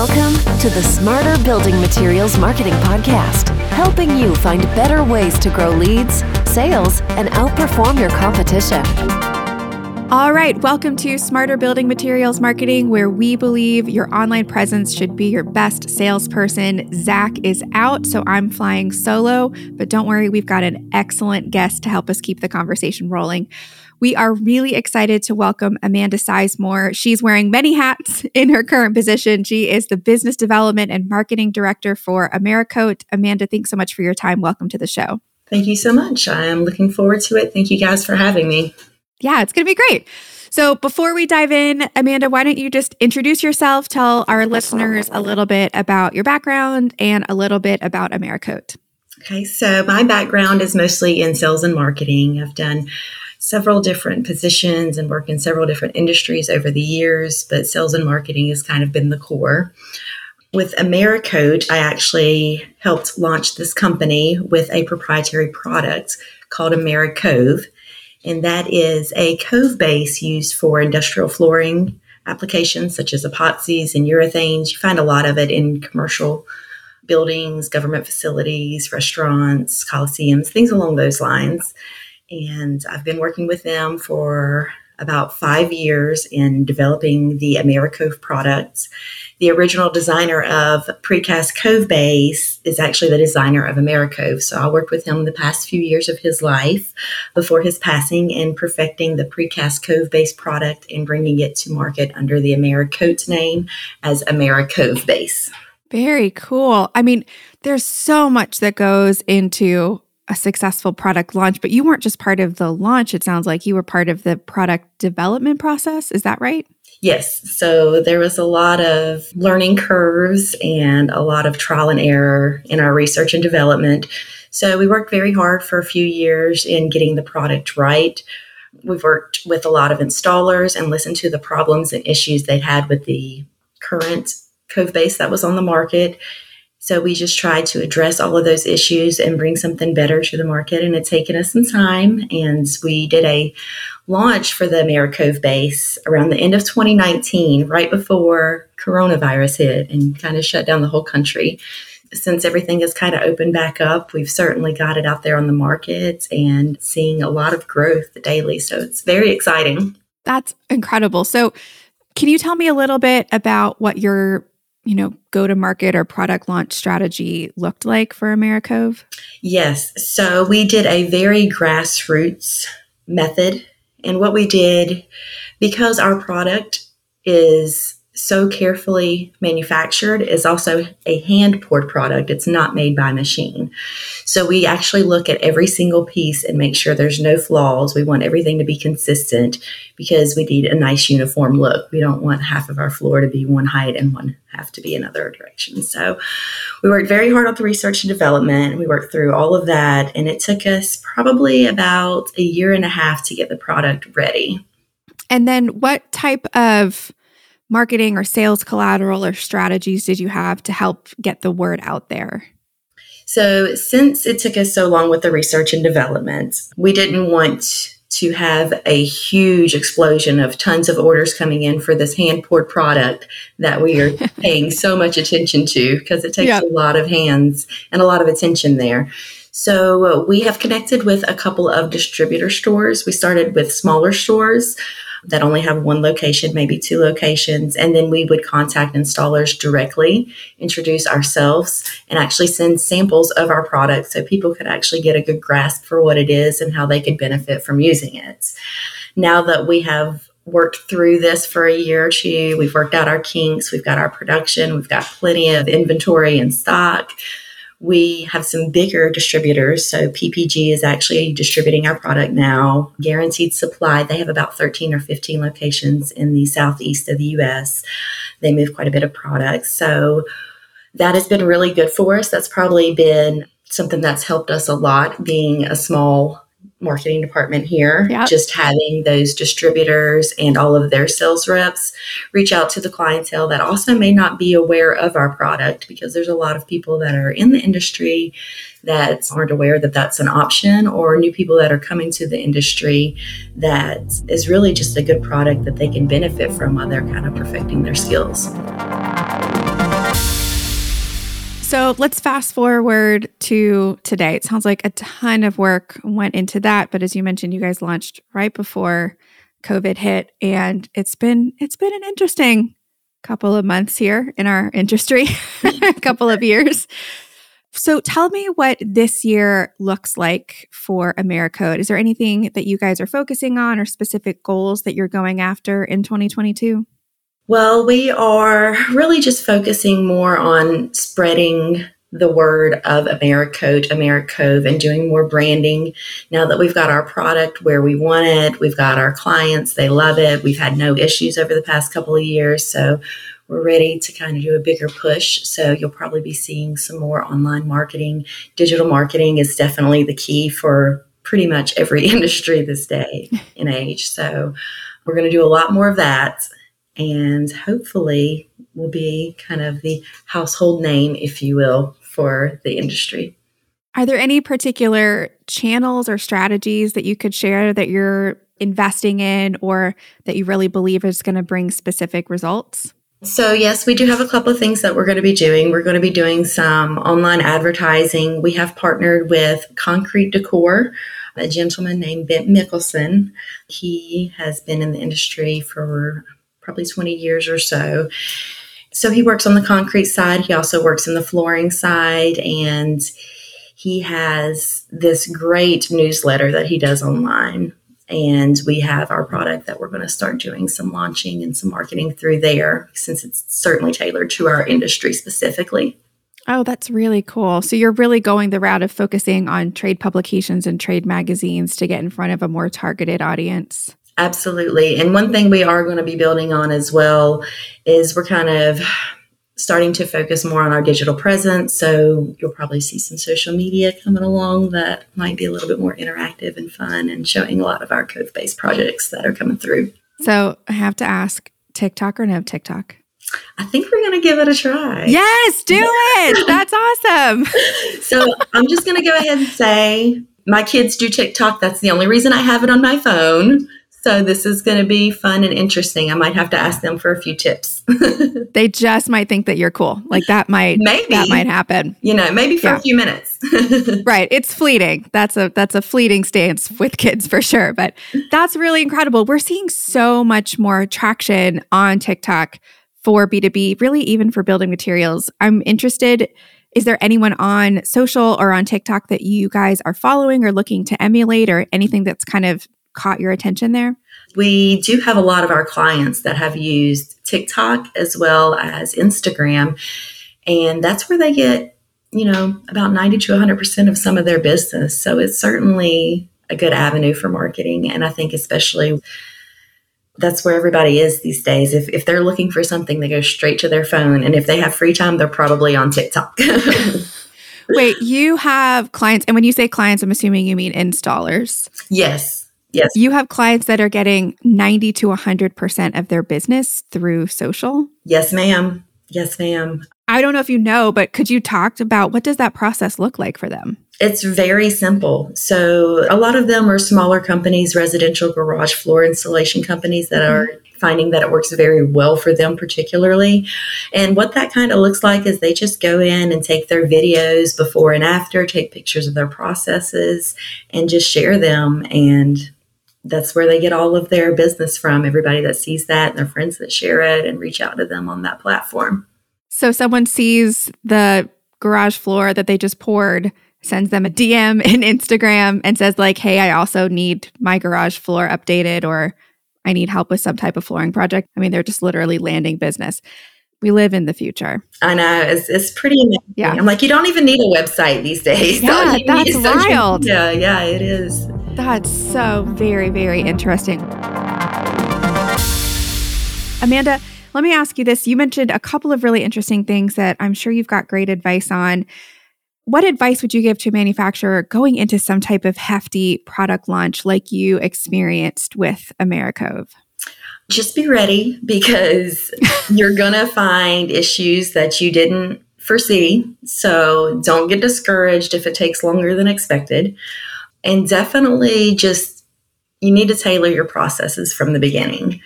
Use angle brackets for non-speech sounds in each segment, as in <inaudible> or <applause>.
Welcome to the Smarter Building Materials Marketing Podcast, helping you find better ways to grow leads, sales, and outperform your competition. All right, welcome to Smarter Building Materials Marketing, where we believe your online presence should be your best salesperson. Zach is out, so I'm flying solo, but don't worry, we've got an excellent guest to help us keep the conversation rolling. We are really excited to welcome Amanda Sizemore. She's wearing many hats in her current position. She is the Business Development and Marketing Director for Americoat. Amanda, thanks so much for your time. Welcome to the show. Thank you so much. I am looking forward to it. Thank you guys for having me. Yeah, it's going to be great. So, before we dive in, Amanda, why don't you just introduce yourself, tell our listeners a little bit about your background and a little bit about Americoat? Okay, so my background is mostly in sales and marketing. I've done several different positions and work in several different industries over the years, but sales and marketing has kind of been the core. With Americoat, I actually helped launch this company with a proprietary product called Americove. And that is a cove base used for industrial flooring applications such as epoxies and urethanes. You find a lot of it in commercial buildings, government facilities, restaurants, coliseums, things along those lines. And I've been working with them for about five years in developing the Americove products. The original designer of Precast Cove Base is actually the designer of Americove. So I worked with him the past few years of his life before his passing in perfecting the Precast Cove Base product and bringing it to market under the Americoat name as Americove Base. Very cool. I mean, there's so much that goes into a successful product launch, but you weren't just part of the launch. It sounds like you were part of the product development process. Is that right? Yes. So there was a lot of learning curves and a lot of trial and error in our research and development. So we worked very hard for a few years in getting the product right. We've worked with a lot of installers and listened to the problems and issues they had with the current Cove base that was on the market so we just tried to address all of those issues and bring something better to the market. And it's taken us some time. And we did a launch for the Americove base around the end of 2019, right before coronavirus hit and kind of shut down the whole country. Since everything has kind of opened back up, we've certainly got it out there on the market and seeing a lot of growth daily. So it's very exciting. That's incredible. So, can you tell me a little bit about what your you know, go to market or product launch strategy looked like for Americove? Yes. So we did a very grassroots method. And what we did, because our product is so carefully manufactured is also a hand poured product. It's not made by machine. So we actually look at every single piece and make sure there's no flaws. We want everything to be consistent because we need a nice uniform look. We don't want half of our floor to be one height and one half to be another direction. So we worked very hard on the research and development. We worked through all of that and it took us probably about a year and a half to get the product ready. And then what type of marketing or sales collateral or strategies did you have to help get the word out there? So, since it took us so long with the research and development, we didn't want to have a huge explosion of tons of orders coming in for this hand poured product that we are <laughs> paying so much attention to because it takes yep. a lot of hands and a lot of attention there. So, uh, we have connected with a couple of distributor stores. We started with smaller stores that only have one location, maybe two locations. And then we would contact installers directly, introduce ourselves, and actually send samples of our product so people could actually get a good grasp for what it is and how they could benefit from using it. Now that we have worked through this for a year or two, we've worked out our kinks, we've got our production, we've got plenty of inventory and stock we have some bigger distributors. So PPG is actually distributing our product now. Guaranteed Supply, they have about 13 or 15 locations in the southeast of the US. They move quite a bit of product. So that has been really good for us. That's probably been something that's helped us a lot being a small marketing department here, yep. just having those distributors and all of their sales reps reach out to the clientele that also may not be aware of our product because there's a lot of people that are in the industry that aren't aware that that's an option or new people that are coming to the industry that is really just a good product that they can benefit from while they're kind of perfecting their skills. So let's fast forward to today. It sounds like a ton of work went into that, but as you mentioned, you guys launched right before COVID hit, and it's been it's been an interesting couple of months here in our industry, <laughs> a couple of years. So tell me what this year looks like for Americoat. Is there anything that you guys are focusing on or specific goals that you're going after in 2022? Well, we are really just focusing more on spreading the word of Americoat, AmeriCove, and doing more branding. Now that we've got our product where we want it, we've got our clients, they love it. We've had no issues over the past couple of years. So we're ready to kind of do a bigger push. So you'll probably be seeing some more online marketing. Digital marketing is definitely the key for pretty much every <laughs> industry this day and age. So we're going to do a lot more of that. And hopefully, will be kind of the household name, if you will, for the industry. Are there any particular channels or strategies that you could share that you're investing in or that you really believe is going to bring specific results? So, yes, we do have a couple of things that we're going to be doing. We're going to be doing some online advertising. We have partnered with Concrete Decor, a gentleman named Ben Mikkelsen. He has been in the industry for probably 20 years or so. So, he works on the concrete side, he also works in the flooring side, and he has this great newsletter that he does online and we have our product that we're going to start doing some launching and some marketing through there since it's certainly tailored to our industry specifically. Oh, that's really cool. So you're really going the route of focusing on trade publications and trade magazines to get in front of a more targeted audience. Absolutely. And one thing we are going to be building on as well is we're kind of starting to focus more on our digital presence. So you'll probably see some social media coming along that might be a little bit more interactive and fun and showing a lot of our cove based projects that are coming through. So I have to ask TikTok or no TikTok? I think we're going to give it a try. Yes, do it. <laughs> That's awesome. so I'm just going to go ahead and say my kids do TikTok. That's the only reason I have it on my phone. So this is going to be fun and interesting. I might have to ask them for a few tips. <laughs> they just might think that you're cool. Like that might maybe that might happen. You know, maybe for yeah. a few minutes. <laughs> right. It's fleeting. That's a that's a fleeting stance with kids for sure, but that's really incredible. We're seeing so much more traction on TikTok for B2B, really even for building materials. I'm interested is there anyone on social or on TikTok that you guys are following or looking to emulate or anything that's kind of caught your attention there? We do have a lot of our clients that have used TikTok as well as Instagram. And that's where they get, you know, about 90 to 100% of some of their business. So it's certainly a good avenue for marketing. And I think, especially, that's where everybody is these days. If, if they're looking for something, they go straight to their phone. And if they have free time, they're probably on TikTok. <laughs> Wait, you have clients, and when you say clients, I'm assuming you mean installers. Yes. Yes. You have clients that are getting 90 to 100% of their business through social? Yes, ma'am. Yes, ma'am. I don't know if you know, but could you talk about what does that process look like for them? It's very simple. So, a lot of them are smaller companies, residential garage floor installation companies that are mm-hmm. finding that it works very well for them, particularly. And what that kind of looks like is they just go in and take their videos before and after, take pictures of their processes, and just share them. And that's where they get all of their business from everybody that sees that and their friends that share it and reach out to them on that platform. So someone sees the garage floor that they just poured, sends them a DM <laughs> in Instagram and says like, "Hey, I also need my garage floor updated or I need help with some type of flooring project." I mean, they're just literally landing business. We live in the future. I know. It's, it's pretty amazing. Yeah. I'm like, you don't even need a website these days. <laughs> Yeah, that's wild. Yeah, yeah, it is. That's so very, very interesting. Amanda, let me ask you this. You mentioned a couple of really interesting things that I'm sure you've got great advice on. What advice would you give to a manufacturer going into some type of hefty product launch like you experienced with AmeriCove? Just be ready because <laughs> you're going to find issues that you didn't foresee. So don't get discouraged if it takes longer than expected and definitely just you need to tailor your processes from the beginning.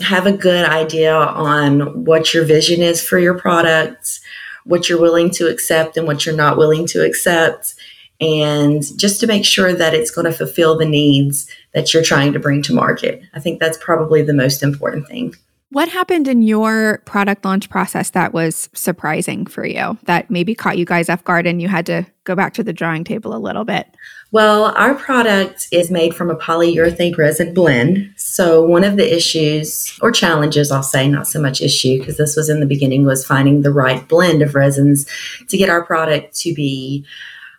Have a good idea on what your vision is for your products. what you're willing to accept and what you're not willing to accept and just to make sure that it's going to fulfill the needs that you're trying to bring to market. I think that's probably the most important thing. What happened in your product launch process that was surprising for you that maybe caught you guys off guard and you had to go back to the drawing table a little bit? Well, our product is made from a polyurethane resin blend. So, one of the issues or challenges, I'll say, not so much issue, because this was in the beginning, was finding the right blend of resins to get our product to be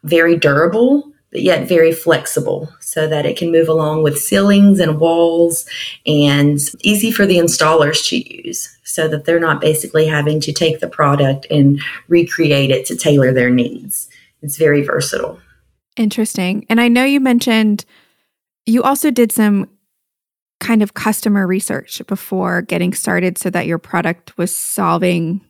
very durable but yet very flexible so that it can move along with ceilings and walls and easy for the installers to use so that they're not basically having to take the product and recreate it to tailor their needs. It's very versatile. Interesting. And I know you mentioned you also did some kind of customer research before getting started so that your product was solving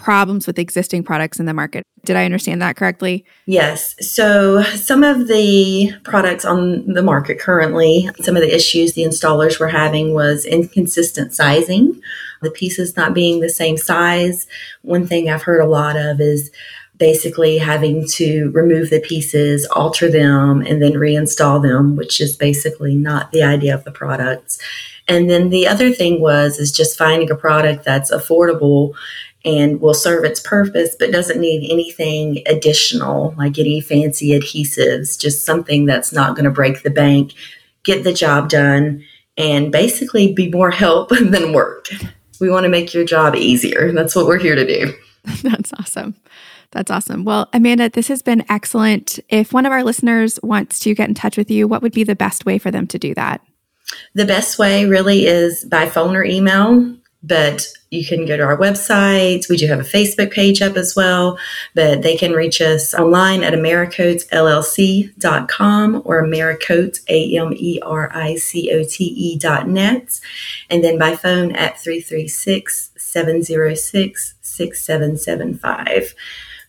problems with existing products in the market. Did I understand that correctly? Yes. So, some of the products on the market currently, some of the issues the installers were having was inconsistent sizing, the pieces not being the same size. One thing I've heard a lot of is basically having to remove the pieces, alter them, and then reinstall them, which is basically not the idea of the products. And then the other thing was is just finding a product that's affordable and will serve its purpose, but doesn't need anything additional, like any fancy adhesives, just something that's not going to break the bank, get the job done, and basically be more help <laughs> than work. We want to make your job easier. That's what we're here to do. <laughs> That's awesome. That's awesome. Well, Amanda, this has been excellent. If one of our listeners wants to get in touch with you, what would be the best way for them to do that? The best way really is by phone or email but you can go to our website. We do have a Facebook page up as well, but they can reach us online at americotesllc.com or net, and then by phone at 336-706-6775.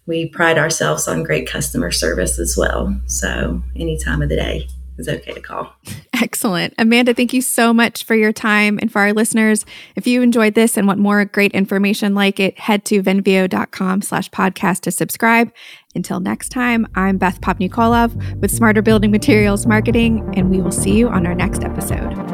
We pride ourselves on great customer service as well, so any time of the day is okay to call. <laughs> Excellent. Amanda, thank you so much for your time. And for our listeners, if you enjoyed this and want more great information like it, head to venveo.com slash podcast to subscribe. Until next time, I'm Beth Popnikolov with Smarter Building Materials Marketing, and we will see you on our next episode.